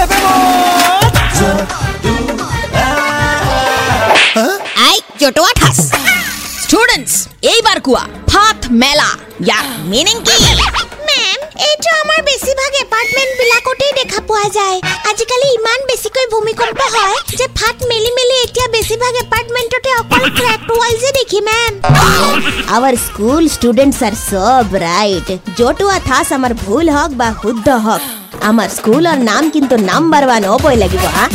দেবে আই জটোয়া ঠাস স্টুডেন্টস এইবাৰ কোৱা ফাট মেলা ইয়াৰ মিনিং কি মেম এইটো আমাৰ বেছিভাগ এপাৰ্টমেণ্ট বিলাকতেই দেখা পোৱা যায় আজিকালি ইমান বেছিকৈ ভূমিকম্প হয় যে ফাট মেলি মেলি এতিয়া বেছিভাগ এপাৰ্টমেণ্টতে অকল ক্ৰেক ৱালছে দেখি ma'am our school students are so bright জতুৱা ঠাচ আমাৰ ভুল হওক বা শুদ্ধ হওক আমাৰ স্কুলৰ নাম কিন্তু নাম্বাৰ ওৱান হ'বই লাগিব হা